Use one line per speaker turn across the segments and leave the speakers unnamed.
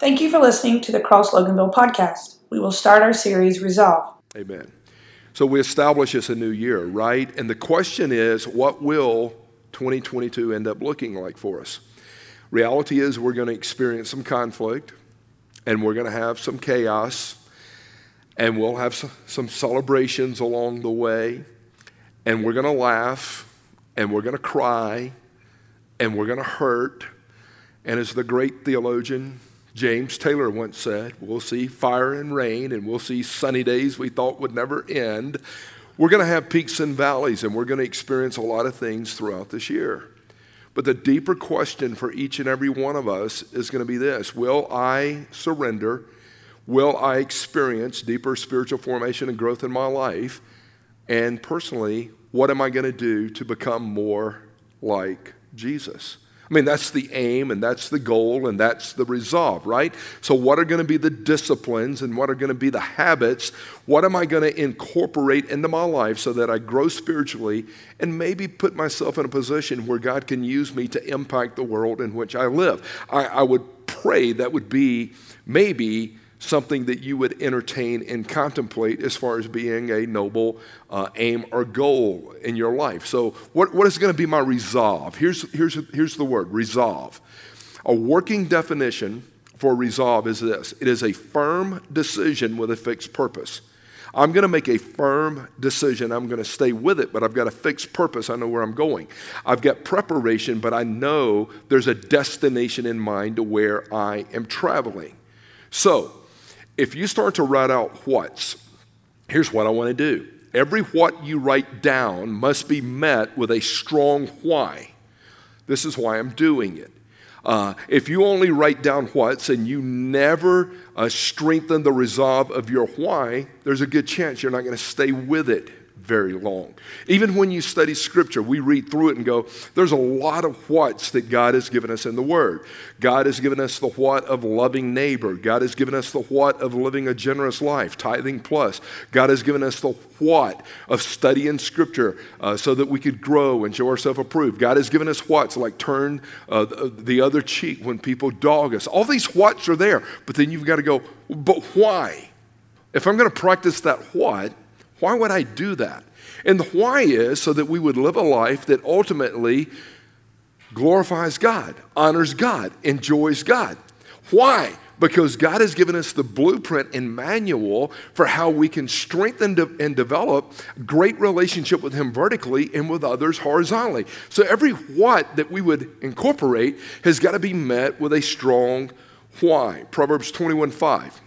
Thank you for listening to the Cross Loganville podcast. We will start our series Resolve.
Amen. So we establish this a new year, right? And the question is, what will 2022 end up looking like for us? Reality is, we're going to experience some conflict and we're going to have some chaos and we'll have some celebrations along the way and we're going to laugh and we're going to cry and we're going to hurt. And as the great theologian James Taylor once said, We'll see fire and rain, and we'll see sunny days we thought would never end. We're going to have peaks and valleys, and we're going to experience a lot of things throughout this year. But the deeper question for each and every one of us is going to be this Will I surrender? Will I experience deeper spiritual formation and growth in my life? And personally, what am I going to do to become more like Jesus? I mean, that's the aim and that's the goal and that's the resolve, right? So, what are going to be the disciplines and what are going to be the habits? What am I going to incorporate into my life so that I grow spiritually and maybe put myself in a position where God can use me to impact the world in which I live? I, I would pray that would be maybe something that you would entertain and contemplate as far as being a noble uh, aim or goal in your life. So, what, what is going to be my resolve? Here's, here's, here's the word resolve. A working definition for resolve is this it is a firm decision with a fixed purpose. I'm going to make a firm decision. I'm going to stay with it, but I've got a fixed purpose. I know where I'm going. I've got preparation, but I know there's a destination in mind to where I am traveling. So, if you start to write out what's, here's what I want to do. Every what you write down must be met with a strong why. This is why I'm doing it. Uh, if you only write down what's and you never uh, strengthen the resolve of your why, there's a good chance you're not going to stay with it very long. Even when you study Scripture, we read through it and go, there's a lot of what's that God has given us in the Word. God has given us the what of loving neighbor. God has given us the what of living a generous life, tithing plus. God has given us the what of studying Scripture uh, so that we could grow and show ourselves approved. God has given us what's like turn uh, the other cheek when people dog us. All these what's are there, but then you've got to go, but why? If I'm going to practice that what, why would I do that? And the why is so that we would live a life that ultimately glorifies God, honors God, enjoys God. Why? Because God has given us the blueprint and manual for how we can strengthen and develop great relationship with Him vertically and with others horizontally. So every what that we would incorporate has got to be met with a strong why. Proverbs 21 5.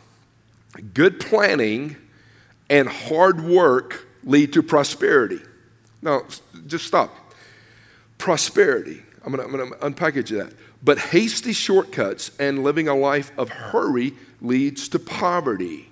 Good planning and hard work lead to prosperity. Now, just stop. Prosperity. I'm going to unpackage that. But hasty shortcuts and living a life of hurry leads to poverty.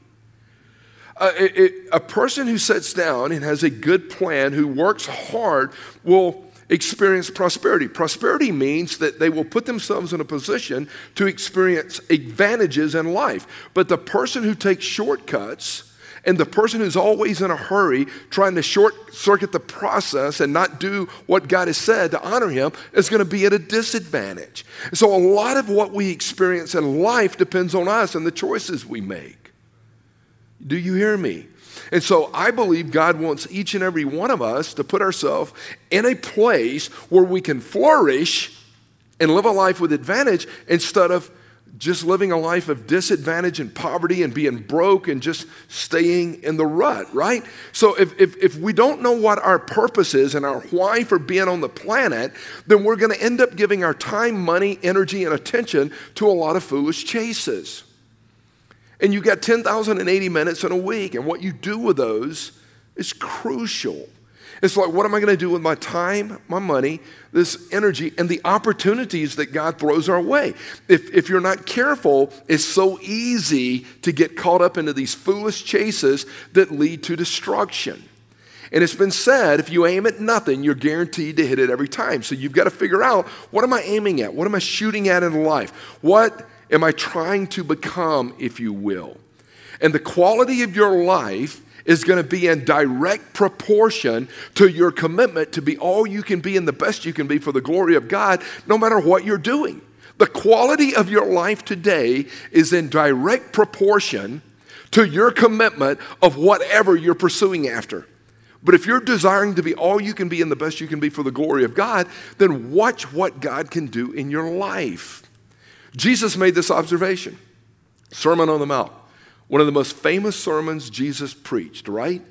Uh, it, it, a person who sits down and has a good plan, who works hard, will experience prosperity. Prosperity means that they will put themselves in a position to experience advantages in life. But the person who takes shortcuts, and the person who's always in a hurry, trying to short circuit the process and not do what God has said to honor Him, is going to be at a disadvantage. So, a lot of what we experience in life depends on us and the choices we make. Do you hear me? And so I believe God wants each and every one of us to put ourselves in a place where we can flourish and live a life with advantage instead of just living a life of disadvantage and poverty and being broke and just staying in the rut, right? So if, if, if we don't know what our purpose is and our why for being on the planet, then we're going to end up giving our time, money, energy, and attention to a lot of foolish chases. And you got 10,080 minutes in a week, and what you do with those is crucial. It's like, what am I going to do with my time, my money, this energy, and the opportunities that God throws our way? If, if you're not careful, it's so easy to get caught up into these foolish chases that lead to destruction. And it's been said if you aim at nothing, you're guaranteed to hit it every time. So you've got to figure out what am I aiming at? What am I shooting at in life? What am I trying to become, if you will? And the quality of your life is going to be in direct proportion to your commitment to be all you can be and the best you can be for the glory of God, no matter what you're doing. The quality of your life today is in direct proportion to your commitment of whatever you're pursuing after. But if you're desiring to be all you can be and the best you can be for the glory of God, then watch what God can do in your life. Jesus made this observation Sermon on the Mount, one of the most famous sermons Jesus preached, right?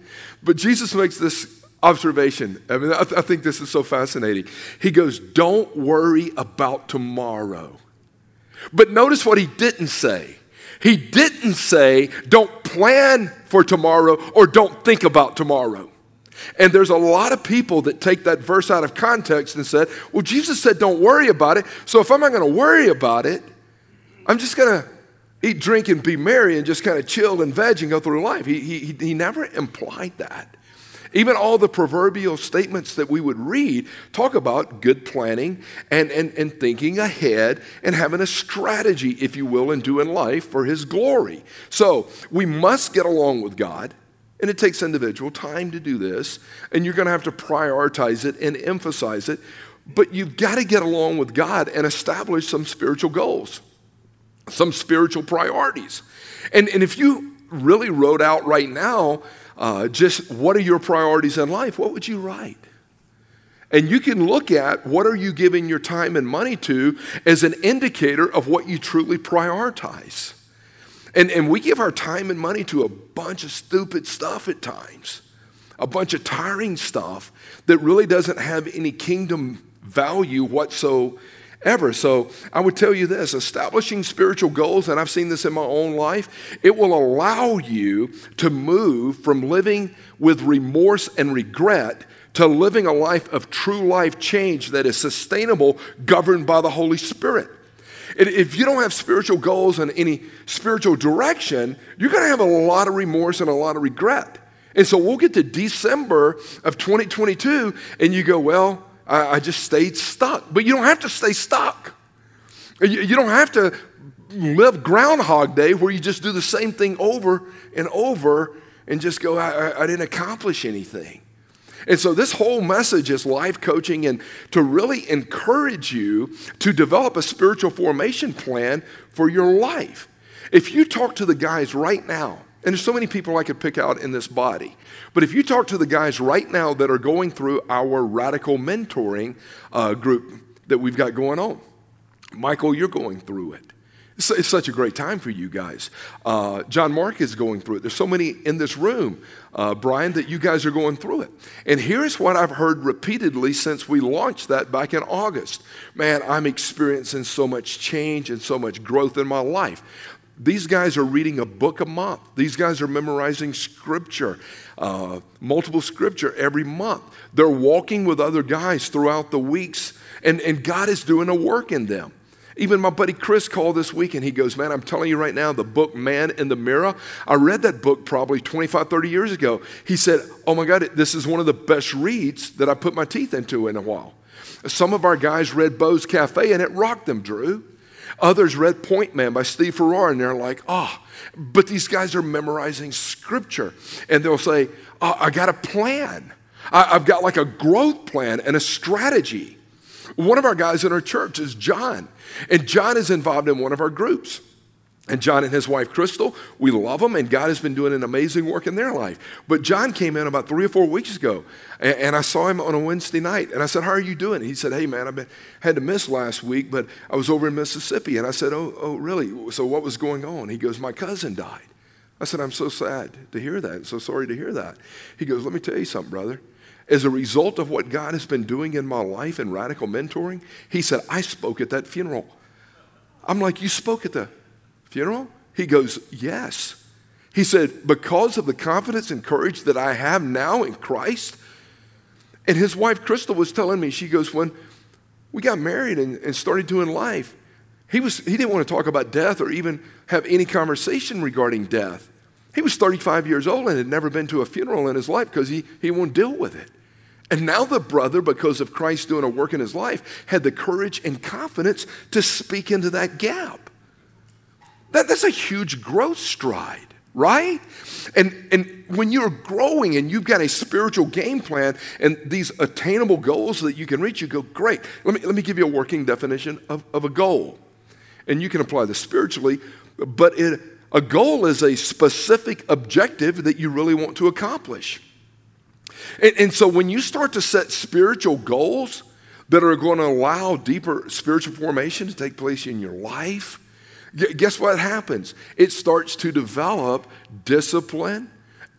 But Jesus makes this observation. I mean, I, th- I think this is so fascinating. He goes, Don't worry about tomorrow. But notice what he didn't say. He didn't say, Don't plan for tomorrow or don't think about tomorrow. And there's a lot of people that take that verse out of context and said, Well, Jesus said, Don't worry about it. So if I'm not going to worry about it, I'm just going to eat, drink, and be merry and just kind of chill and veg and go through life. He, he, he never implied that. Even all the proverbial statements that we would read talk about good planning and, and, and thinking ahead and having a strategy, if you will, and doing life for His glory. So we must get along with God. And it takes individual time to do this, and you're going to have to prioritize it and emphasize it. But you've got to get along with God and establish some spiritual goals, some spiritual priorities. And, and if you really wrote out right now uh, just what are your priorities in life, what would you write? And you can look at what are you giving your time and money to as an indicator of what you truly prioritize. And, and we give our time and money to a bunch of stupid stuff at times, a bunch of tiring stuff that really doesn't have any kingdom value whatsoever. So I would tell you this establishing spiritual goals, and I've seen this in my own life, it will allow you to move from living with remorse and regret to living a life of true life change that is sustainable, governed by the Holy Spirit. If you don't have spiritual goals and any spiritual direction, you're going to have a lot of remorse and a lot of regret. And so we'll get to December of 2022, and you go, Well, I, I just stayed stuck. But you don't have to stay stuck. You, you don't have to live Groundhog Day where you just do the same thing over and over and just go, I, I, I didn't accomplish anything. And so, this whole message is life coaching and to really encourage you to develop a spiritual formation plan for your life. If you talk to the guys right now, and there's so many people I could pick out in this body, but if you talk to the guys right now that are going through our radical mentoring uh, group that we've got going on, Michael, you're going through it. It's, it's such a great time for you guys. Uh, John Mark is going through it. There's so many in this room, uh, Brian, that you guys are going through it. And here's what I've heard repeatedly since we launched that back in August. Man, I'm experiencing so much change and so much growth in my life. These guys are reading a book a month. These guys are memorizing scripture, uh, multiple scripture every month. They're walking with other guys throughout the weeks, and, and God is doing a work in them. Even my buddy Chris called this week and he goes, Man, I'm telling you right now, the book Man in the Mirror, I read that book probably 25, 30 years ago. He said, Oh my God, this is one of the best reads that I put my teeth into in a while. Some of our guys read Bo's Cafe and it rocked them, Drew. Others read Point Man by Steve Farrar and they're like, oh, but these guys are memorizing scripture. And they'll say, oh, I got a plan. I, I've got like a growth plan and a strategy. One of our guys in our church is John, and John is involved in one of our groups. And John and his wife Crystal, we love them, and God has been doing an amazing work in their life. But John came in about three or four weeks ago, and, and I saw him on a Wednesday night, and I said, "How are you doing?" He said, "Hey, man, I've been had to miss last week, but I was over in Mississippi." And I said, "Oh, oh, really? So what was going on?" He goes, "My cousin died." I said, "I'm so sad to hear that. so sorry to hear that." He goes, "Let me tell you something, brother." As a result of what God has been doing in my life in radical mentoring, he said, I spoke at that funeral. I'm like, You spoke at the funeral? He goes, Yes. He said, Because of the confidence and courage that I have now in Christ. And his wife, Crystal, was telling me, she goes, When we got married and, and started doing life, he, was, he didn't want to talk about death or even have any conversation regarding death. He was 35 years old and had never been to a funeral in his life because he, he won't deal with it. And now the brother, because of Christ doing a work in his life, had the courage and confidence to speak into that gap. That, that's a huge growth stride right? And, and when you're growing and you've got a spiritual game plan and these attainable goals that you can reach, you go, great. Let me, let me give you a working definition of, of a goal. And you can apply this spiritually, but it, a goal is a specific objective that you really want to accomplish. And, and so when you start to set spiritual goals that are going to allow deeper spiritual formation to take place in your life, guess what happens? It starts to develop discipline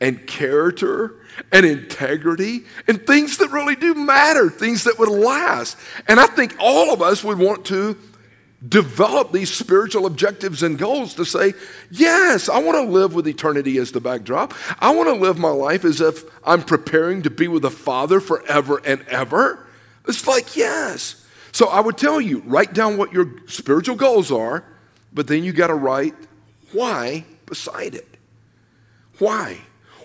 and character and integrity and things that really do matter, things that would last. And I think all of us would want to develop these spiritual objectives and goals to say, yes, I want to live with eternity as the backdrop. I want to live my life as if I'm preparing to be with the Father forever and ever. It's like, yes. So I would tell you, write down what your spiritual goals are, but then you got to write why beside it. Why?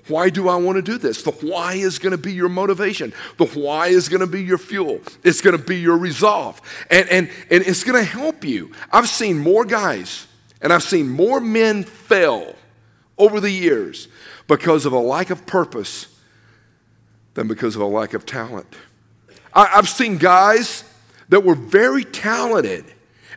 Why do I want to do this? The why is going to be your motivation. The why is going to be your fuel. It's going to be your resolve. And, and, and it's going to help you. I've seen more guys and I've seen more men fail over the years because of a lack of purpose than because of a lack of talent. I, I've seen guys that were very talented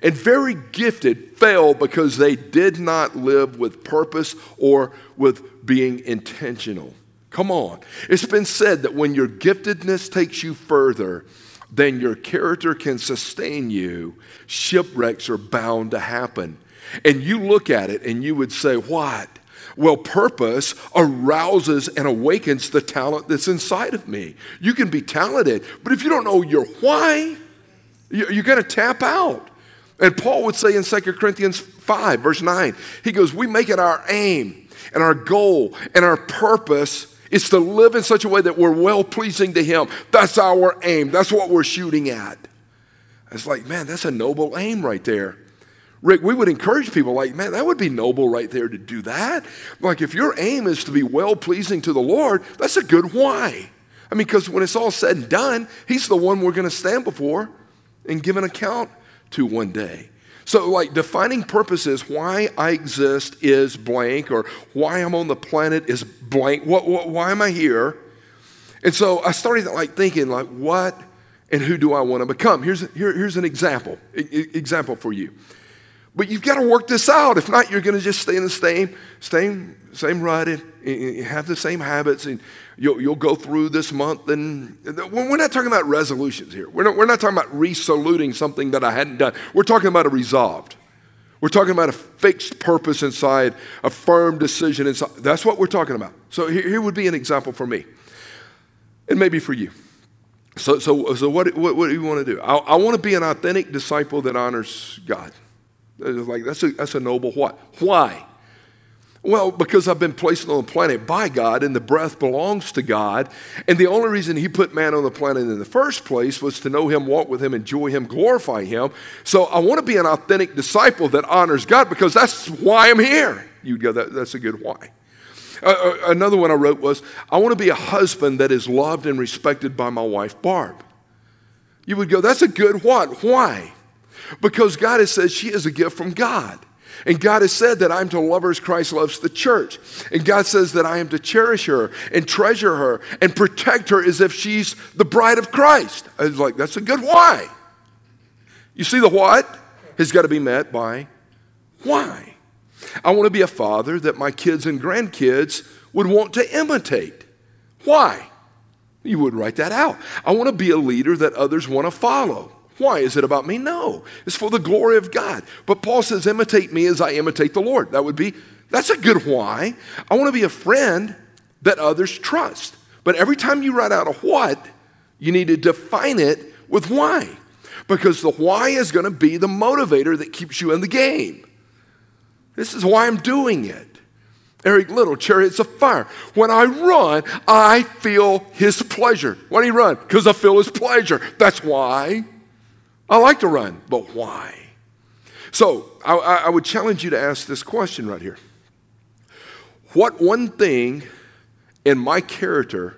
and very gifted fail because they did not live with purpose or with being intentional. Come on. It's been said that when your giftedness takes you further than your character can sustain you, shipwrecks are bound to happen. And you look at it and you would say, What? Well, purpose arouses and awakens the talent that's inside of me. You can be talented, but if you don't know your why, you're going to tap out. And Paul would say in 2 Corinthians 5, verse 9, he goes, We make it our aim and our goal and our purpose is to live in such a way that we're well pleasing to Him. That's our aim. That's what we're shooting at. It's like, man, that's a noble aim right there. Rick, we would encourage people like, man, that would be noble right there to do that. Like, if your aim is to be well pleasing to the Lord, that's a good why. I mean, because when it's all said and done, He's the one we're going to stand before and give an account to one day. So, like, defining purposes, why I exist is blank, or why I'm on the planet is blank. What, what, why am I here? And so I started like thinking, like, what and who do I want to become? Here's, here, here's an example, example for you. But you've got to work this out. If not, you're going to just stay in the same, same, same rut and, and have the same habits, and you'll, you'll go through this month. And we're not talking about resolutions here. We're not, we're not talking about resoluting something that I hadn't done. We're talking about a resolved. We're talking about a fixed purpose inside, a firm decision inside. That's what we're talking about. So here, here would be an example for me, and maybe for you. So, so, so what, what, what do you want to do? I, I want to be an authentic disciple that honors God. Like that's a, that's a noble what? Why? Well, because I've been placed on the planet by God and the breath belongs to God. And the only reason He put man on the planet in the first place was to know Him, walk with Him, enjoy Him, glorify Him. So I want to be an authentic disciple that honors God because that's why I'm here. You would go, that, that's a good why. Uh, uh another one I wrote was I want to be a husband that is loved and respected by my wife, Barb. You would go, that's a good what? Why? Because God has said she is a gift from God. And God has said that I'm to love her as Christ loves the church. And God says that I am to cherish her and treasure her and protect her as if she's the bride of Christ. I was like, that's a good why. You see, the what has got to be met by why. I want to be a father that my kids and grandkids would want to imitate. Why? You would write that out. I want to be a leader that others want to follow. Why? Is it about me? No. It's for the glory of God. But Paul says, imitate me as I imitate the Lord. That would be, that's a good why. I want to be a friend that others trust. But every time you write out a what, you need to define it with why. Because the why is going to be the motivator that keeps you in the game. This is why I'm doing it. Eric Liddell, Chariots of Fire. When I run, I feel his pleasure. Why do you run? Because I feel his pleasure. That's why. I like to run, but why? So I, I would challenge you to ask this question right here What one thing in my character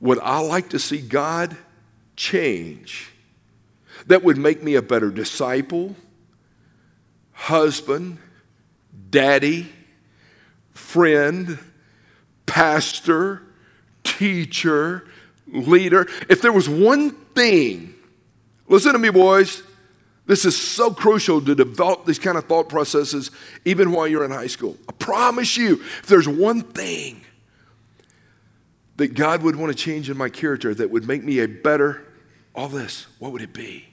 would I like to see God change that would make me a better disciple, husband, daddy, friend, pastor, teacher, leader. If there was one thing, listen to me, boys, this is so crucial to develop these kind of thought processes even while you're in high school. I promise you, if there's one thing that God would want to change in my character that would make me a better, all this, what would it be?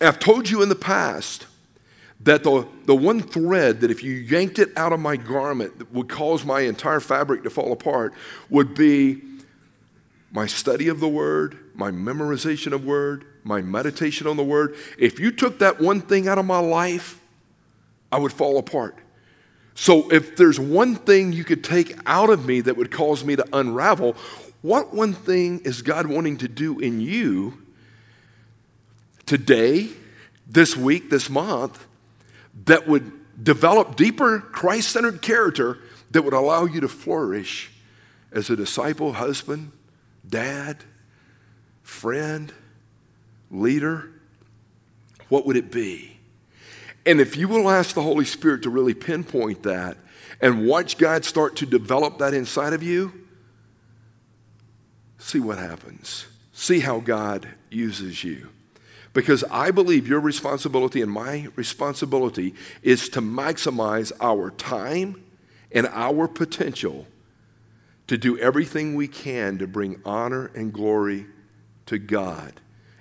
I've told you in the past that the, the one thread that if you yanked it out of my garment would cause my entire fabric to fall apart would be my study of the word, my memorization of word, my meditation on the word. If you took that one thing out of my life, I would fall apart. So if there's one thing you could take out of me that would cause me to unravel, what one thing is God wanting to do in you today, this week, this month, that would develop deeper Christ centered character that would allow you to flourish as a disciple, husband, dad, friend, leader? What would it be? And if you will ask the Holy Spirit to really pinpoint that and watch God start to develop that inside of you, see what happens. See how God uses you. Because I believe your responsibility and my responsibility is to maximize our time and our potential to do everything we can to bring honor and glory to God.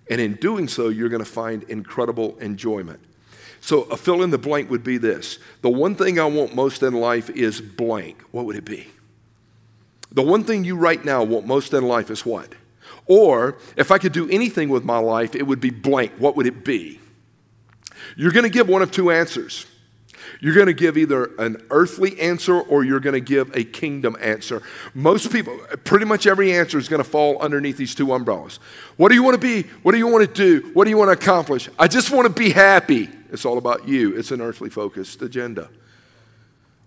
And in doing so, you're going to find incredible enjoyment. So a fill in the blank would be this The one thing I want most in life is blank. What would it be? The one thing you right now want most in life is what? Or if I could do anything with my life, it would be blank. What would it be? You're going to give one of two answers. You're going to give either an earthly answer or you're going to give a kingdom answer. Most people, pretty much every answer is going to fall underneath these two umbrellas. What do you want to be? What do you want to do? What do you want to accomplish? I just want to be happy. It's all about you, it's an earthly focused agenda.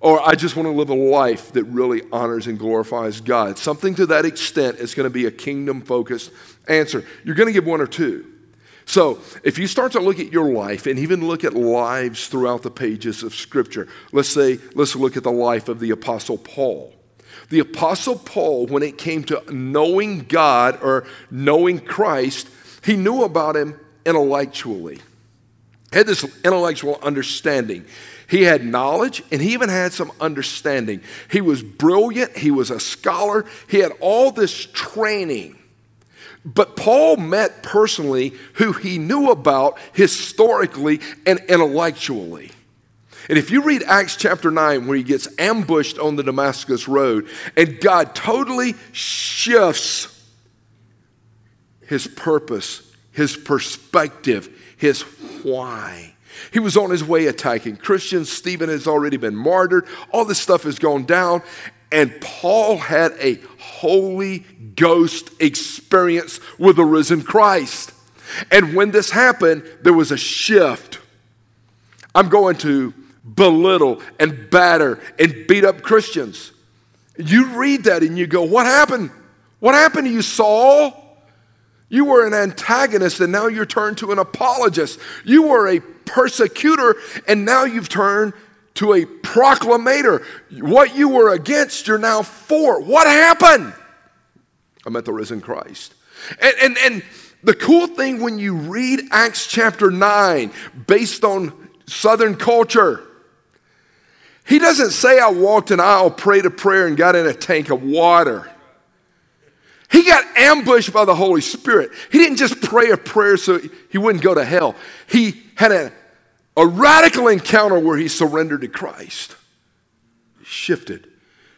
Or I just want to live a life that really honors and glorifies God. Something to that extent is going to be a kingdom focused answer. You're going to give one or two. So, if you start to look at your life and even look at lives throughout the pages of Scripture, let's say, let's look at the life of the Apostle Paul. The Apostle Paul, when it came to knowing God or knowing Christ, he knew about him intellectually, had this intellectual understanding. He had knowledge and he even had some understanding. He was brilliant, he was a scholar, he had all this training. But Paul met personally who he knew about historically and intellectually. And if you read Acts chapter 9, where he gets ambushed on the Damascus Road, and God totally shifts his purpose, his perspective, his why. He was on his way attacking Christians. Stephen has already been martyred. All this stuff has gone down. And Paul had a Holy Ghost experience with the risen Christ. And when this happened, there was a shift. I'm going to belittle and batter and beat up Christians. You read that and you go, What happened? What happened to you, Saul? You were an antagonist and now you're turned to an apologist. You were a persecutor and now you've turned to a proclamator. What you were against, you're now for. What happened? I met the risen Christ. And, and, and the cool thing when you read Acts chapter 9, based on Southern culture, he doesn't say, I walked an aisle, prayed a prayer, and got in a tank of water. He got ambushed by the Holy Spirit. He didn't just pray a prayer so he wouldn't go to hell. He had a a radical encounter where he surrendered to Christ. shifted.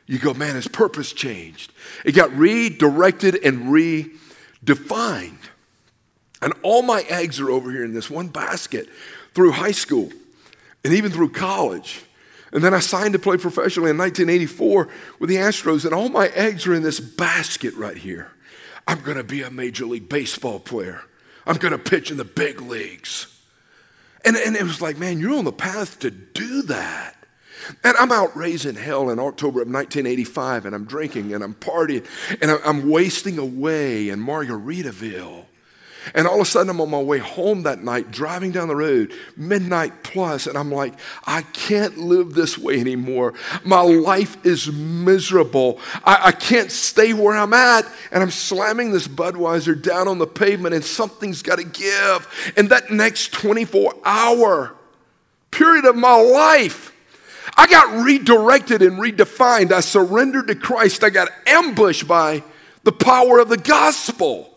You go, man, his purpose changed. It got redirected and redefined. And all my eggs are over here in this one basket through high school and even through college. And then I signed to play professionally in 1984 with the Astros, and all my eggs are in this basket right here. I'm going to be a Major League Baseball player. I'm going to pitch in the big leagues. And, and it was like, man, you're on the path to do that. And I'm out raising hell in October of 1985, and I'm drinking and I'm partying and I'm wasting away in Margaritaville. And all of a sudden, I'm on my way home that night, driving down the road, midnight plus, and I'm like, I can't live this way anymore. My life is miserable. I, I can't stay where I'm at. And I'm slamming this Budweiser down on the pavement, and something's got to give. And that next 24 hour period of my life, I got redirected and redefined. I surrendered to Christ. I got ambushed by the power of the gospel.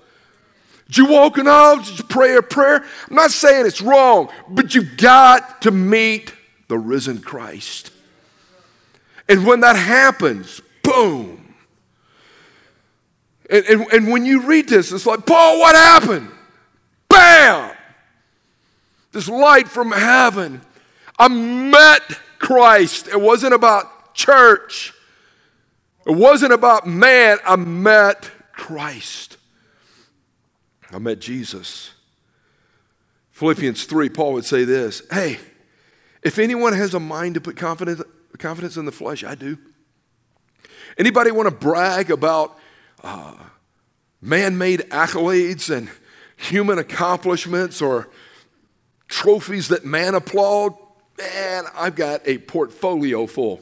Did you walk in aisle? Did you pray a prayer? I'm not saying it's wrong, but you've got to meet the risen Christ. And when that happens, boom. And, and, and when you read this, it's like, Paul, what happened? Bam! This light from heaven. I met Christ. It wasn't about church, it wasn't about man. I met Christ. I met Jesus. Philippians 3, Paul would say this Hey, if anyone has a mind to put confidence, confidence in the flesh, I do. Anybody want to brag about uh, man made accolades and human accomplishments or trophies that man applaud? Man, I've got a portfolio full.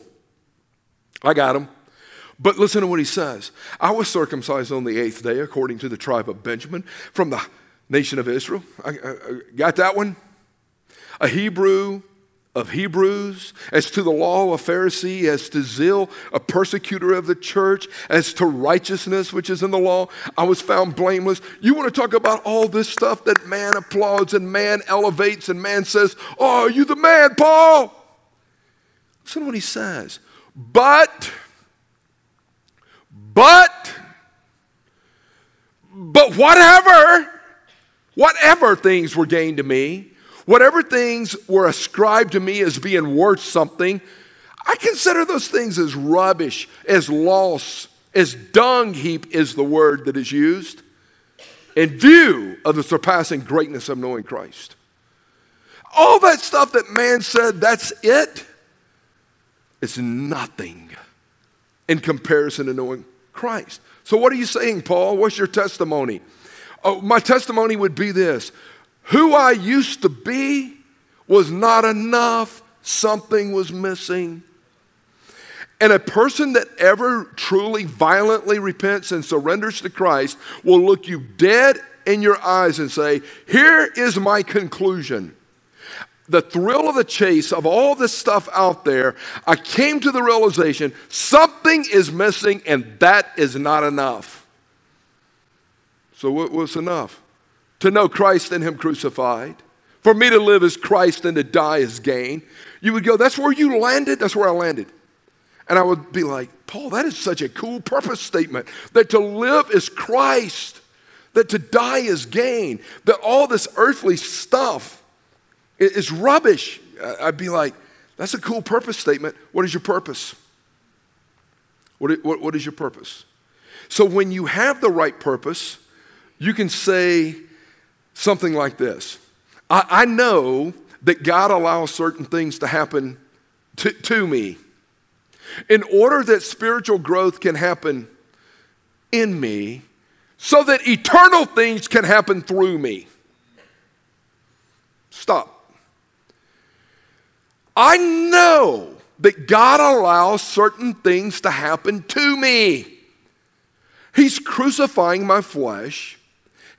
I got them. But listen to what he says. I was circumcised on the eighth day according to the tribe of Benjamin from the nation of Israel. I, I, I got that one? A Hebrew of Hebrews, as to the law, a Pharisee, as to zeal, a persecutor of the church, as to righteousness, which is in the law, I was found blameless. You want to talk about all this stuff that man applauds and man elevates and man says, Oh, are you the man, Paul? Listen to what he says. But, but, but whatever, whatever things were gained to me, whatever things were ascribed to me as being worth something, I consider those things as rubbish, as loss, as dung heap is the word that is used, in view of the surpassing greatness of knowing Christ. All that stuff that man said, that's it, it's nothing in comparison to knowing Christ. So, what are you saying, Paul? What's your testimony? Oh, my testimony would be this who I used to be was not enough, something was missing. And a person that ever truly violently repents and surrenders to Christ will look you dead in your eyes and say, Here is my conclusion. The thrill of the chase of all this stuff out there, I came to the realization something is missing and that is not enough. So, what was enough? to know Christ and Him crucified. For me to live as Christ and to die as gain. You would go, That's where you landed? That's where I landed. And I would be like, Paul, that is such a cool purpose statement that to live is Christ, that to die is gain, that all this earthly stuff is rubbish. I'd be like, That's a cool purpose statement. What is your purpose? What, what, what is your purpose? So when you have the right purpose, you can say, something like this I, I know that God allows certain things to happen to, to me in order that spiritual growth can happen in me so that eternal things can happen through me. Stop. I know that God allows certain things to happen to me. He's crucifying my flesh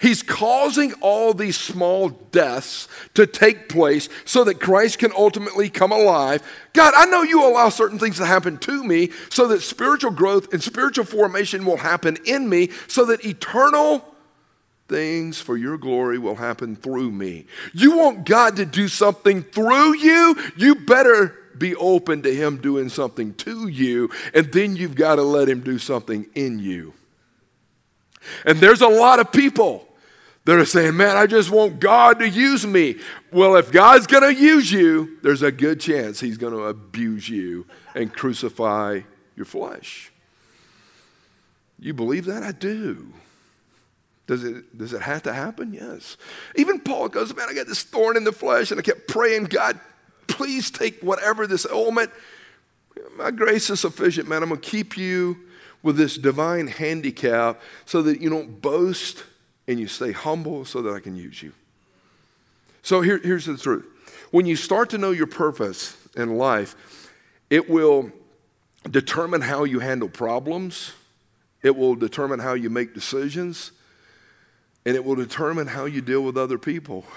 He's causing all these small deaths to take place so that Christ can ultimately come alive. God, I know you allow certain things to happen to me so that spiritual growth and spiritual formation will happen in me so that eternal things for your glory will happen through me. You want God to do something through you? You better be open to Him doing something to you, and then you've got to let Him do something in you. And there's a lot of people that are saying, Man, I just want God to use me. Well, if God's going to use you, there's a good chance He's going to abuse you and crucify your flesh. You believe that? I do. Does it, does it have to happen? Yes. Even Paul goes, Man, I got this thorn in the flesh, and I kept praying, God, please take whatever this ailment. My grace is sufficient, man. I'm going to keep you with this divine handicap so that you don't boast and you stay humble so that I can use you. So here, here's the truth. When you start to know your purpose in life, it will determine how you handle problems, it will determine how you make decisions, and it will determine how you deal with other people.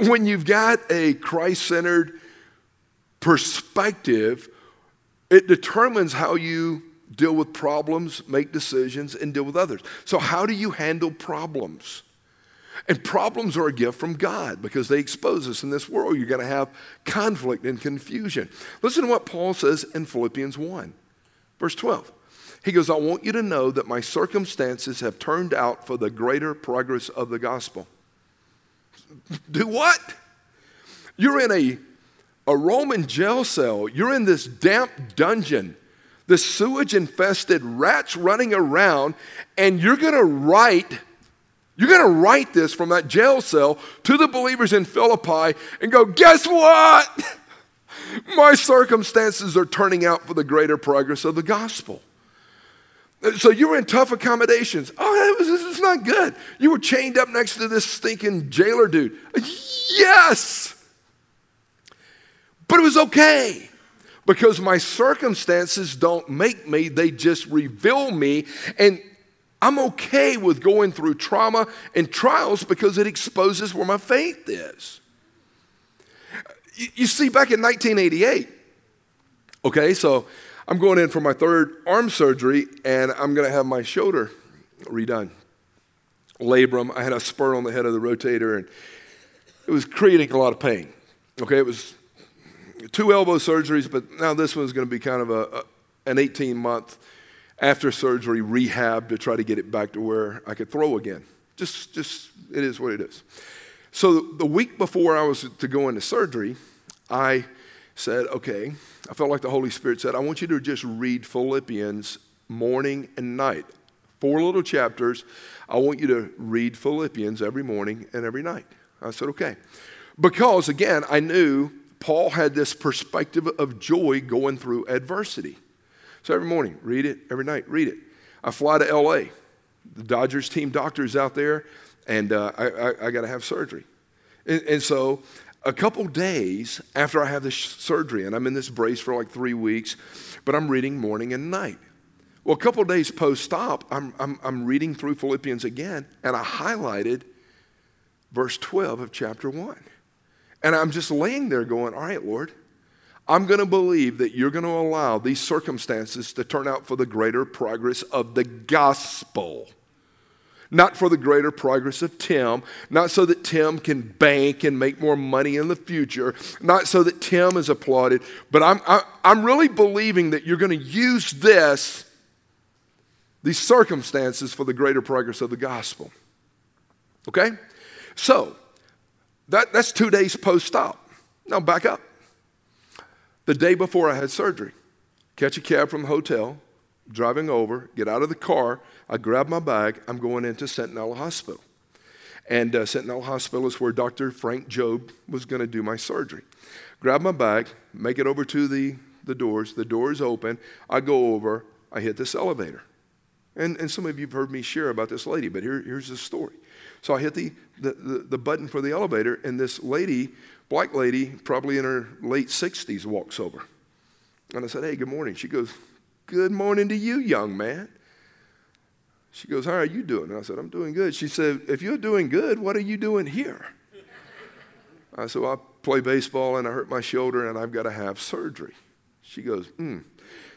When you've got a Christ centered perspective, it determines how you deal with problems, make decisions, and deal with others. So, how do you handle problems? And problems are a gift from God because they expose us in this world. You're going to have conflict and confusion. Listen to what Paul says in Philippians 1, verse 12. He goes, I want you to know that my circumstances have turned out for the greater progress of the gospel. Do what? You're in a, a Roman jail cell, you're in this damp dungeon, the sewage infested rats running around, and you're going to write you're going to write this from that jail cell to the believers in Philippi and go, guess what? My circumstances are turning out for the greater progress of the gospel. So you were in tough accommodations. Oh, was, this is not good. You were chained up next to this stinking jailer dude. Yes. But it was okay because my circumstances don't make me, they just reveal me. And I'm okay with going through trauma and trials because it exposes where my faith is. You, see, back in 1988, okay, so I'm going in for my third arm surgery and I'm going to have my shoulder redone. Labrum, I had a spur on the head of the rotator and it was creating a lot of pain. Okay, it was two elbow surgeries, but now this one's going to be kind of a, a an 18 month after surgery, rehab to try to get it back to where I could throw again. Just, just, it is what it is. So the week before I was to go into surgery, I said, okay, I felt like the Holy Spirit said, I want you to just read Philippians morning and night. Four little chapters. I want you to read Philippians every morning and every night. I said, okay. Because again, I knew Paul had this perspective of joy going through adversity. So every morning, read it. Every night, read it. I fly to LA. The Dodgers team doctor is out there, and uh, I, I, I got to have surgery. And, and, so a couple days after I have this surgery, and I'm in this brace for like three weeks, but I'm reading morning and night. Well, a couple days post stop, I'm, I'm, I'm reading through Philippians again, and I highlighted verse 12 of chapter 1. And I'm just laying there going, All right, Lord, I'm going to believe that you're going to allow these circumstances to turn out for the greater progress of the gospel. Not for the greater progress of Tim, not so that Tim can bank and make more money in the future, not so that Tim is applauded, but I'm, I, am i am really believing that you're going to use this, these circumstances, for the greater progress of the gospel. Okay? So, that, that's two days post op. Now, back up the day before I had surgery. Catch a cab from the hotel, driving over, get out of the car. I grab my bag. I'm going into Centinela Hospital. And uh, Centinela Hospital is where Dr. Frank Jobe was going to do my surgery. Grab my bag, make it over to the, the doors. The doors open. I go over. I hit this elevator. And, and some of you have heard me share about this lady, but here, here's the story. So I hit the, the, the, the button for the elevator, and this lady black lady, probably in her late 60s, walks over. And I said, Hey, good morning. She goes, Good morning to you, young man. She goes, How are you doing? And I said, I'm doing good. She said, If you're doing good, what are you doing here? I said, well, I play baseball and I hurt my shoulder and I've got to have surgery. She goes, Hmm.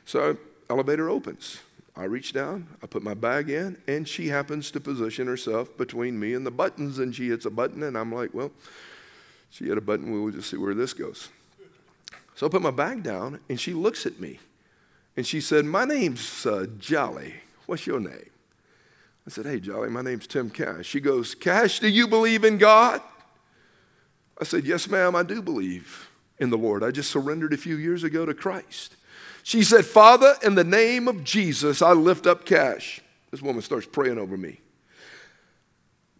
So, elevator opens. I reach down, I put my bag in, and she happens to position herself between me and the buttons, and she hits a button, and I'm like, well, she hit a button, we'll just see where this goes. So I put my bag down, and she looks at me. And she said, My name's uh, Jolly. What's your name? I said, Hey, Jolly, my name's Tim Cash. She goes, Cash, do you believe in God? I said, Yes, ma'am, I do believe in the Lord. I just surrendered a few years ago to Christ. She said, Father, in the name of Jesus, I lift up Cash. This woman starts praying over me.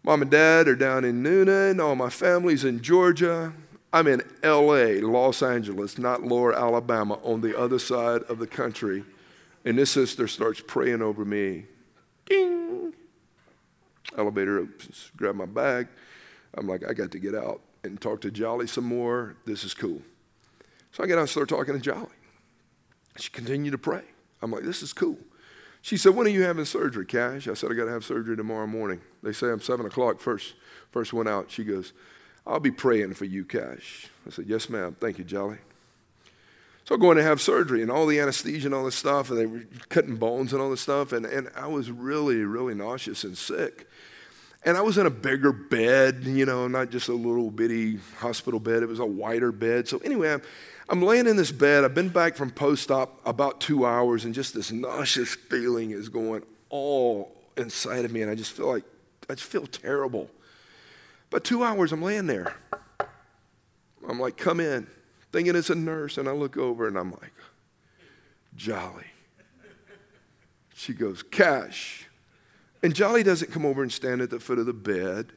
Mom and dad are down in Newnan. All my family's in Georgia. I'm in LA, Los Angeles, not Lower Alabama, on the other side of the country. And this sister starts praying over me. Ding. Elevator opens, grab my bag. I'm like, I got to get out and talk to Jolly some more. This is cool. So I get out and start talking to Jolly. She continued to pray. I'm like, this is cool. She said, when are you having surgery, Cash? I said, I got to have surgery tomorrow morning. They say I'm 7 o'clock first, first one out. She goes, I'll be praying for you, Cash. I said, yes, ma'am. Thank you, Jolly. So going to have surgery and all the anesthesia and all this stuff, and they were cutting bones and all this stuff, and, and I was really, really nauseous and sick. And I was in a bigger bed, you know, not just a little bitty hospital bed. It was a wider bed. So anyway, I'm, I'm laying in this bed. I've been back from post-op about two hours, and just this nauseous feeling is going all inside of me, and I just feel like I just feel terrible. But two hours, I'm laying there. I'm like, come in, thinking it's a nurse, and I look over and I'm like, Jolly. She goes, Cash. And Jolly doesn't come over and stand at the foot of the bed.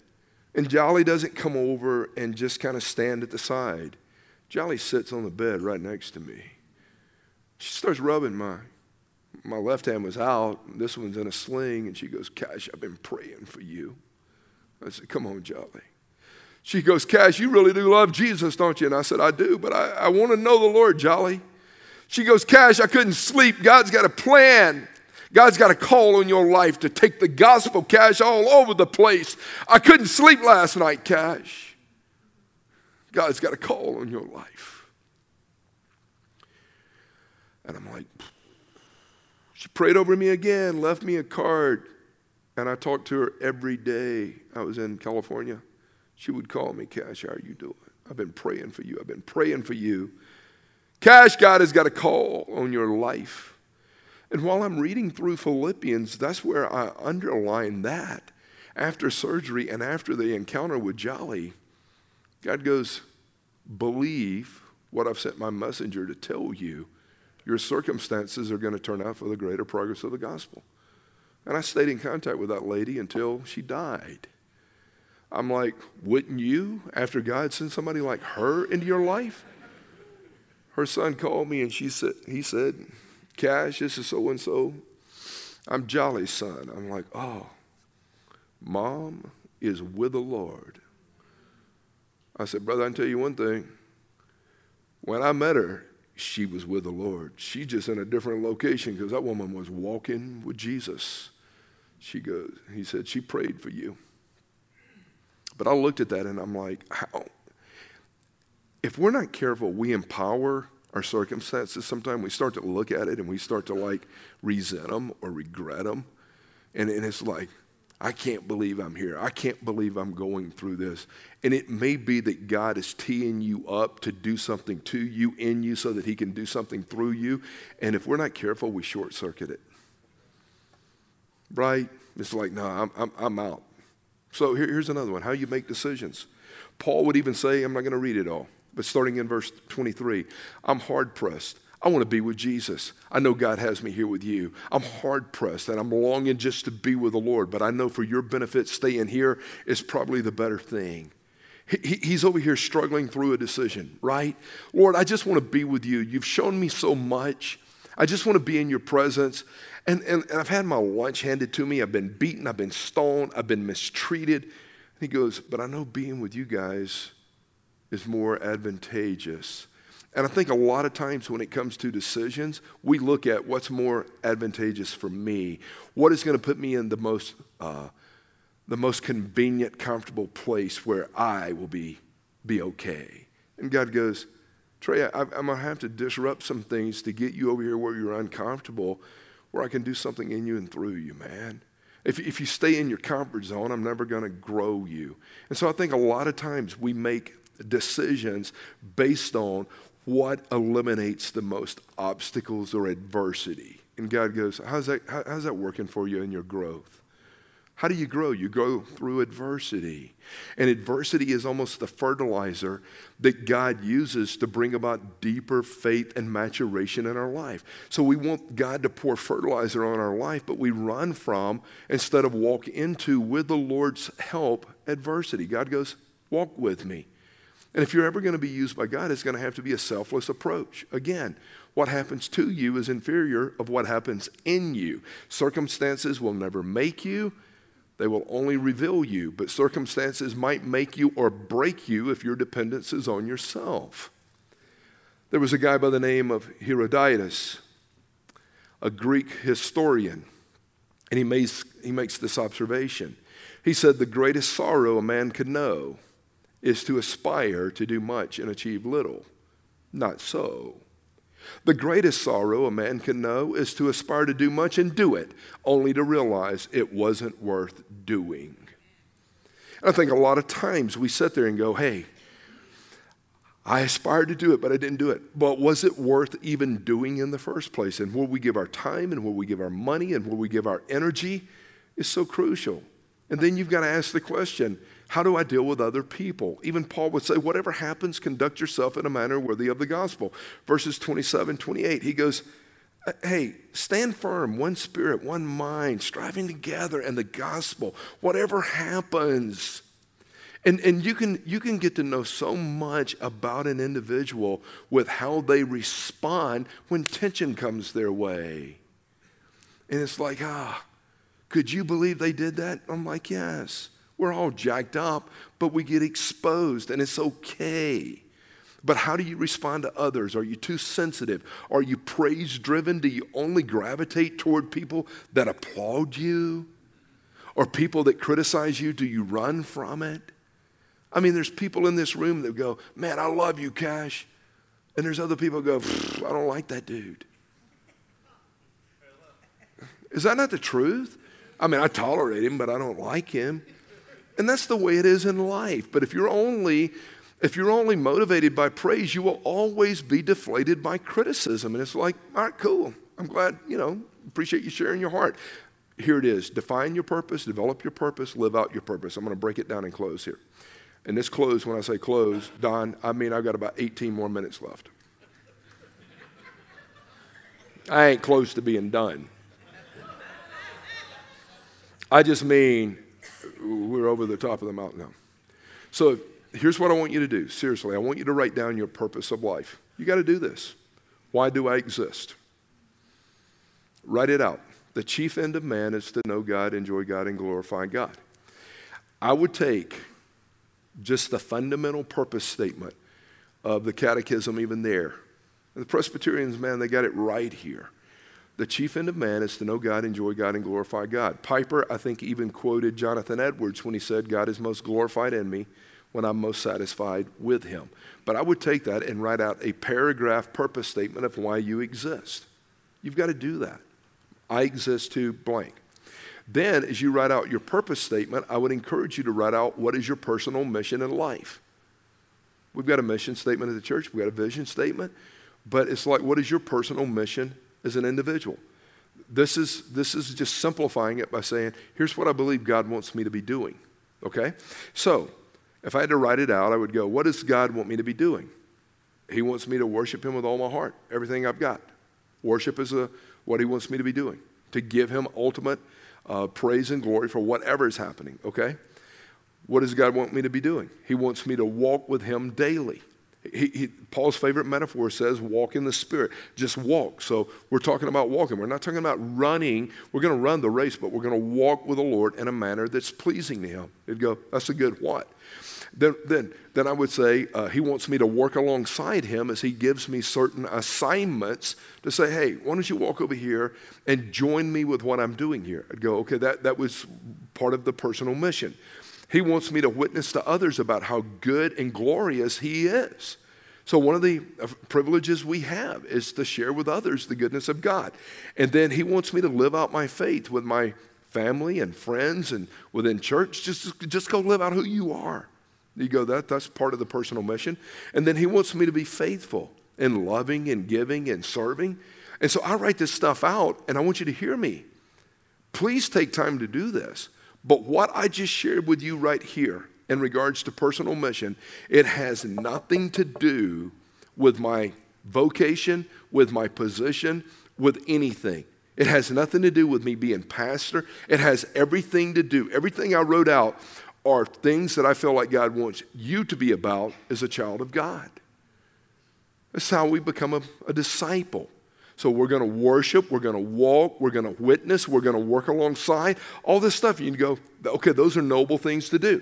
And Jolly doesn't come over and just kind of stand at the side. Jolly sits on the bed right next to me. She starts rubbing my my left hand was out, this one's in a sling, and she goes, Cash, I've been praying for you. I said, Come on, Jolly. She goes, Cash, you really do love Jesus, don't you? And I said, I do, but I, I want to know the Lord, Jolly. She goes, Cash, I couldn't sleep. God's got a plan. God's got a call on your life to take the gospel, Cash, all over the place. I couldn't sleep last night, Cash. God's got a call on your life. And I'm like, she prayed over me again, left me a card, and I talked to her every day. I was in California. She would call me, Cash, how are you doing? I've been praying for you. I've been praying for you. Cash, God has got a call on your life. And while I'm reading through Philippians, that's where I underline that. After surgery and after the encounter with Jolly, God goes, Believe what I've sent my messenger to tell you. Your circumstances are going to turn out for the greater progress of the gospel. And I stayed in contact with that lady until she died. I'm like, wouldn't you, after God sent somebody like her into your life? Her son called me and she said, he said, Cash, this is so and so. I'm Jolly's son. I'm like, oh, mom is with the Lord. I said, brother, I can tell you one thing. When I met her, she was with the Lord. She's just in a different location because that woman was walking with Jesus. She goes, he said, she prayed for you. But I looked at that and I'm like, how? If we're not careful, we empower our circumstances. Sometimes we start to look at it and we start to like resent them or regret them. And, and it's like, I can't believe I'm here. I can't believe I'm going through this. And it may be that God is teeing you up to do something to you, in you, so that He can do something through you. And if we're not careful, we short circuit it. Right? It's like, no, I'm, I'm, I'm out. So here, here's another one how you make decisions. Paul would even say, I'm not going to read it all, but starting in verse 23, I'm hard pressed I want to be with Jesus. I know God has me here with you. I'm hard pressed and I'm longing just to be with the Lord, but I know for your benefit, staying here is probably the better thing. He, he's over here struggling through a decision, right? Lord, I just want to be with you. You've shown me so much. I just want to be in your presence. And, and, and I've had my lunch handed to me. I've been beaten. I've been stoned. I've been mistreated. And he goes, But I know being with you guys is more advantageous. And I think a lot of times when it comes to decisions, we look at what's more advantageous for me. What is going to put me in the most, uh, the most convenient, comfortable place where I will be, be okay. And God goes, Trey, I, am going to have to disrupt some things to get you over here where you're uncomfortable, where I can do something in you and through you, man. If, if you stay in your comfort zone, I'm never going to grow you. And so I think a lot of times we make decisions based on what eliminates the most obstacles or adversity? And God goes, how's that, how, how's that working for you in your growth? How do you grow? You grow through adversity. And adversity is almost the fertilizer that God uses to bring about deeper faith and maturation in our life. So we want God to pour fertilizer on our life, but we run from instead of walk into, with the Lord's help, adversity. God goes, Walk with me. And if you're ever going to be used by God, it's going to have to be a selfless approach. Again, what happens to you is inferior of what happens in you. Circumstances will never make you, They will only reveal you, but circumstances might make you or break you if your dependence is on yourself. There was a guy by the name of Herodotus, a Greek historian, and he makes, he makes this observation. He said, The greatest sorrow a man could know is to aspire to do much and achieve little. Not so. The greatest sorrow a man can know is to aspire to do much and do it, only to realize it wasn't worth doing. And I think a lot of times we sit there and go, hey, I aspired to do it, but I didn't do it. But was it worth even doing in the first place? And will we give our time and will we give our money and will we give our energy is so crucial. And then you've got to ask the question how do I deal with other people? Even Paul would say, whatever happens, conduct yourself in a manner worthy of the gospel. Verses 27, 28, he goes, Hey, stand firm, one spirit, one mind, striving together in the gospel. Whatever happens. And, and you, can, you can get to know so much about an individual with how they respond when tension comes their way. And it's like, ah, could you believe they did that? I'm like, yes. We're all jacked up, but we get exposed, and it's okay. But how do you respond to others? Are you too sensitive? Are you praise driven? Do you only gravitate toward people that applaud you? Or people that criticize you? Do you run from it? I mean, there's people in this room that go, Man, I love you, Cash. And there's other people go, I don't like that dude. Is that not the truth? I mean, I tolerate him, but I don't like him. And that's the way it is in life. But if you're only if you're only motivated by praise, you will always be deflated by criticism. And it's like, all right, cool. I'm glad, you know, appreciate you sharing your heart. Here it is. Define your purpose, develop your purpose, live out your purpose. I'm going to break it down and close here. And this close, when I say close, Don, I mean I've got about 18 more minutes left. I ain't close to being done. I just mean we're over the top of the mountain now. So here's what I want you to do. Seriously, I want you to write down your purpose of life. You got to do this. Why do I exist? Write it out. The chief end of man is to know God, enjoy God, and glorify God. I would take just the fundamental purpose statement of the catechism, even there. And the Presbyterians, man, they got it right here. The chief end of man is to know God, enjoy God, and glorify God. Piper, I think, even quoted Jonathan Edwards when he said, God is most glorified in me when I'm most satisfied with him. But I would take that and write out a paragraph purpose statement of why you exist. You've got to do that. I exist to blank. Then, as you write out your purpose statement, I would encourage you to write out what is your personal mission in life. We've got a mission statement of the church, we've got a vision statement, but it's like, what is your personal mission as an individual. This is, this is just simplifying it by saying, here's what I believe God wants me to be doing. Okay? So, if I had to write it out, I would go, what does God want me to be doing? He wants me to worship Him with all my heart, everything I've got. Worship is a, what He wants me to be doing, to give Him ultimate uh, praise and glory for whatever is happening. Okay? What does God want me to be doing? He wants me to walk with Him daily. He, he, Paul's favorite metaphor says, walk in the Spirit. Just walk. So we're talking about walking. We're not talking about running. We're going to run the race, but we're going to walk with the Lord in a manner that's pleasing to Him. He'd go, that's a good what? Then, then, then I would say, uh, He wants me to work alongside Him as He gives me certain assignments to say, hey, why don't you walk over here and join me with what I'm doing here? I'd go, okay, that, that was part of the personal mission. He wants me to witness to others about how good and glorious He is. So, one of the uh, privileges we have is to share with others the goodness of God. And then He wants me to live out my faith with my family and friends and within church. Just, just go live out who you are. You go, that, that's part of the personal mission. And then He wants me to be faithful and loving and giving and serving. And so I write this stuff out, and I want you to hear me. Please take time to do this. But what I just shared with you right here in regards to personal mission, it has nothing to do with my vocation, with my position, with anything. It has nothing to do with me being pastor. It has everything to do. Everything I wrote out are things that I feel like God wants you to be about as a child of God. That's how we become a, a disciple. So we're going to worship, we're going to walk, we're going to witness, we're going to work alongside. All this stuff, you can go, Okay, those are noble things to do.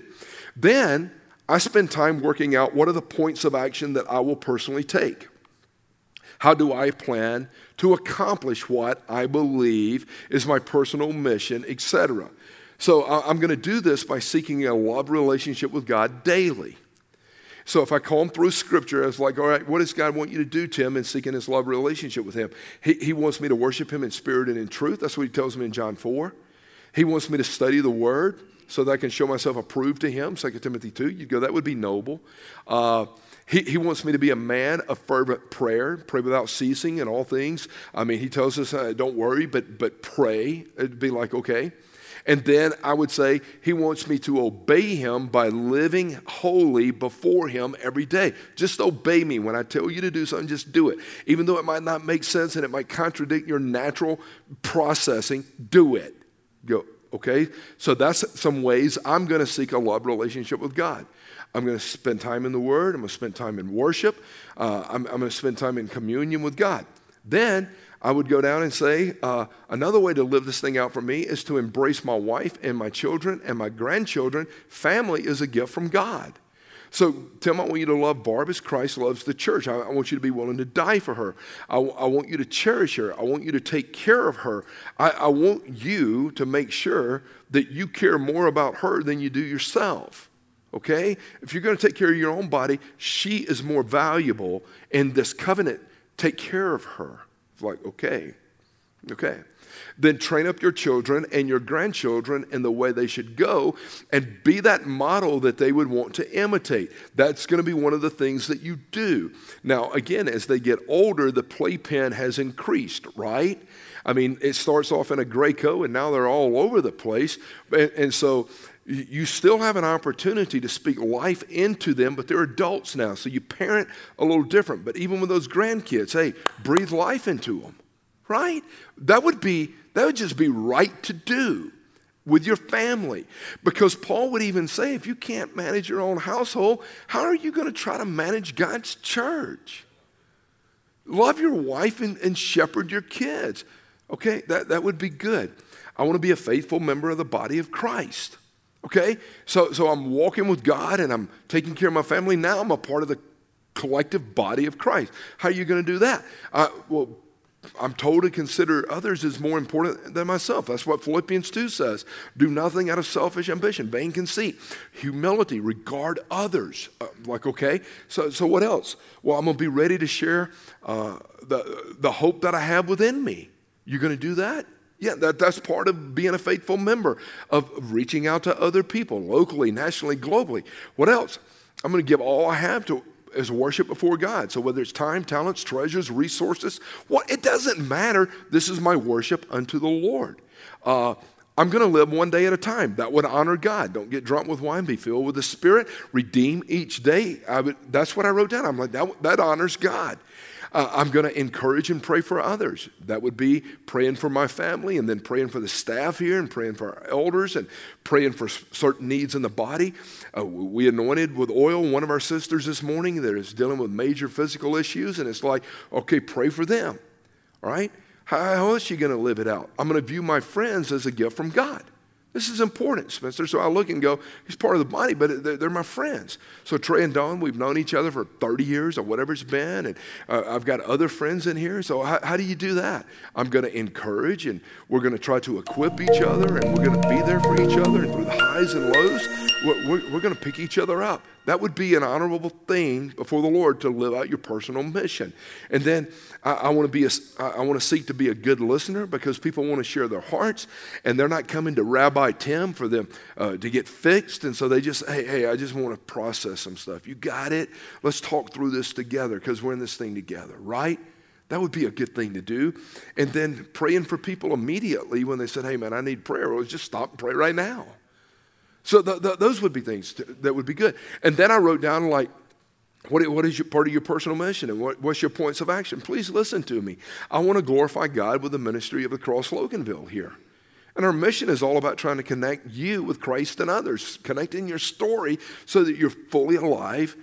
Then I spend time working out what are the points of action that I will personally take. How do I plan to accomplish what I believe is my personal mission, etc.? So I'm going to do this by seeking a love relationship with God daily. So if I call him through scripture, it's like, all right, what does God want you to do, Tim, in seeking his love relationship with him? He, he wants me to worship him in spirit and in truth. That's what he tells me in John 4. He wants me to study the word so that I can show myself approved to him, 2 Timothy 2. You'd go, that would be noble. Uh, he, he wants me to be a man of fervent prayer, pray without ceasing in all things. I mean, he tells us, uh, don't worry, but, but pray. It'd be like, okay. And then I would say he wants me to obey him by living holy before him every day. Just obey me. When I tell you to do something, just do it. Even though it might not make sense and it might contradict your natural processing, do it. Go, okay? So that's some ways I'm going to seek a love relationship with God. I'm going to spend time in the Word. I'm going to spend time in worship. Uh, I'm, I'm going to spend time in communion with God. Then I would go down and say, uh, another way to live this thing out for me is to embrace my wife and my children and my grandchildren. Family is a gift from God. So, Tim, I want you to love Barb as Christ loves the church. I, I want you to be willing to die for her. I, I, want you to cherish her. I want you to take care of her. I, I want you to make sure that you care more about her than you do yourself. Okay? If you're going to take care of your own body, she is more valuable in this covenant. Take care of her. Like, okay, okay. Then train up your children and your grandchildren in the way they should go and be that model that they would want to imitate. That's going to be one of the things that you do. Now, again, as they get older, the playpen has increased, right? I mean, it starts off in a Graco and now they're all over the place. And, and so you still have an opportunity to speak life into them, but they're adults now, so you parent a little different. But even with those grandkids, hey, breathe life into them, right? That would be that would just be right to do with your family. Because Paul would even say, if you can't manage your own household, how are you going to try to manage God's church? Love your wife and, and shepherd your kids. Okay, that, that would be good. I want to be a faithful member of the body of Christ. Okay? So, so I'm walking with God and I'm taking care of my family. Now I'm a part of the collective body of Christ. How are you going to do that? Uh, well, I'm told to consider others as more important than myself. That's what Philippians 2 says. Do nothing out of selfish ambition, vain conceit, humility, regard others. Uh, like, okay, so, so what else? Well, I'm going to be ready to share uh, the, the hope that I have within me. You're going to do that? Yeah, that, that's part of being a faithful member, of reaching out to other people locally, nationally, globally. What else? I'm going to give all I have to as worship before God. So whether it's time, talents, treasures, resources, what it doesn't matter. This is my worship unto the Lord. Uh, I'm going to live one day at a time. That would honor God. Don't get drunk with wine. Be filled with the Spirit. Redeem each day. Would, that's what I wrote down. I'm like, that, that honors God. Uh, I'm going to encourage and pray for others. That would be praying for my family and then praying for the staff here and praying for our elders and praying for certain needs in the body. Uh, we anointed with oil one of our sisters this morning that is dealing with major physical issues, and it's like, okay, pray for them. All right? How, else are you going to live it out? I'm going to view my friends as a gift from God. This is important, Spencer. So I look and go, he's part of the body, but they're, my friends. So Trey and Dawn, we've known each other for 30 years or whatever it's been. And uh, I've got other friends in here. So how, how do you do that? I'm going to encourage and we're going to try to equip each other and we're going to be there for each other. And through the highs and lows, we're, we're, going to pick each other up. That would be an honorable thing before the Lord to live out your personal mission. And then I, I want to be a, I want to seek to be a good listener because people want to share their hearts and they're not coming to Rabbi Tim for them uh, to get fixed. And so they just, hey, hey, I just want to process some stuff. You got it? Let's talk through this together because we're in this thing together, right? That would be a good thing to do. And then praying for people immediately when they said, hey, man, I need prayer. Well, just stop and pray right now. So the, the, those would be things to, that would be good. And then I wrote down like, what, what is your, part of your personal mission and what, what's your points of action? Please listen to me. I want to glorify God with the ministry of the Cross Loganville here. And our mission is all about trying to connect you with Christ and others, connecting your story so that you're fully alive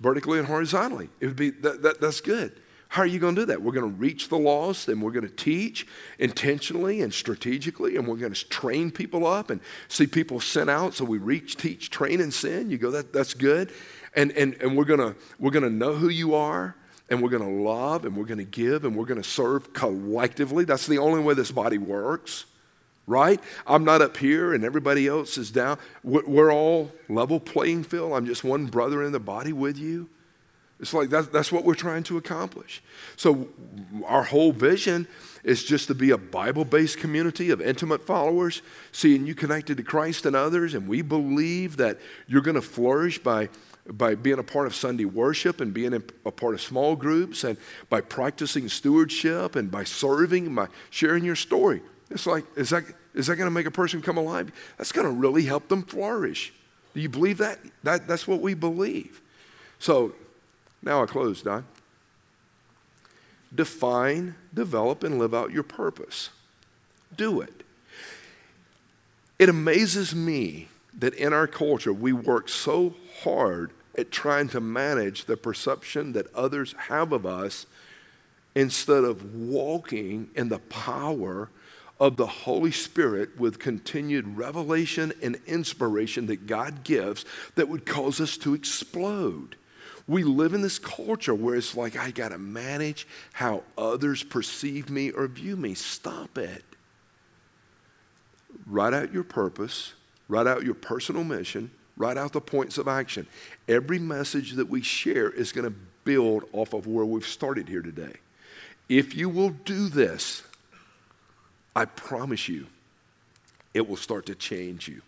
vertically and horizontally. It would be that, that that's good. How are you going to do that? We're going to reach the lost and we're going to teach intentionally and strategically and we're going to train people up and see people sent out. So we reach, teach, train, and send. You go, that, that's good. And, and, and we're going to we're going to know who you are and we're going to love and we're going to give and we're going to serve collectively. That's the only way this body works, right? I'm not up here and everybody else is down. We're, we're all level playing field. I'm just one brother in the body with you. It's like that's, that's what we're trying to accomplish. So, our whole vision is just to be a Bible based community of intimate followers, seeing you connected to Christ and others. And we believe that you're going to flourish by, by being a part of Sunday worship and being a part of small groups and by practicing stewardship and by serving and by sharing your story. It's like, is that, is that going to make a person come alive? That's going to really help them flourish. Do you believe that? that? That's what we believe. So, now I close, Don. Define, develop, and live out your purpose. Do it. It amazes me that in our culture we work so hard at trying to manage the perception that others have of us instead of walking in the power of the Holy Spirit with continued revelation and inspiration that God gives that would cause us to explode. We live in this culture where it's like, I got to manage how others perceive me or view me. Stop it. Write out your purpose, write out your personal mission, write out the points of action. Every message that we share is going to build off of where we've started here today. If you will do this, I promise you, it will start to change you.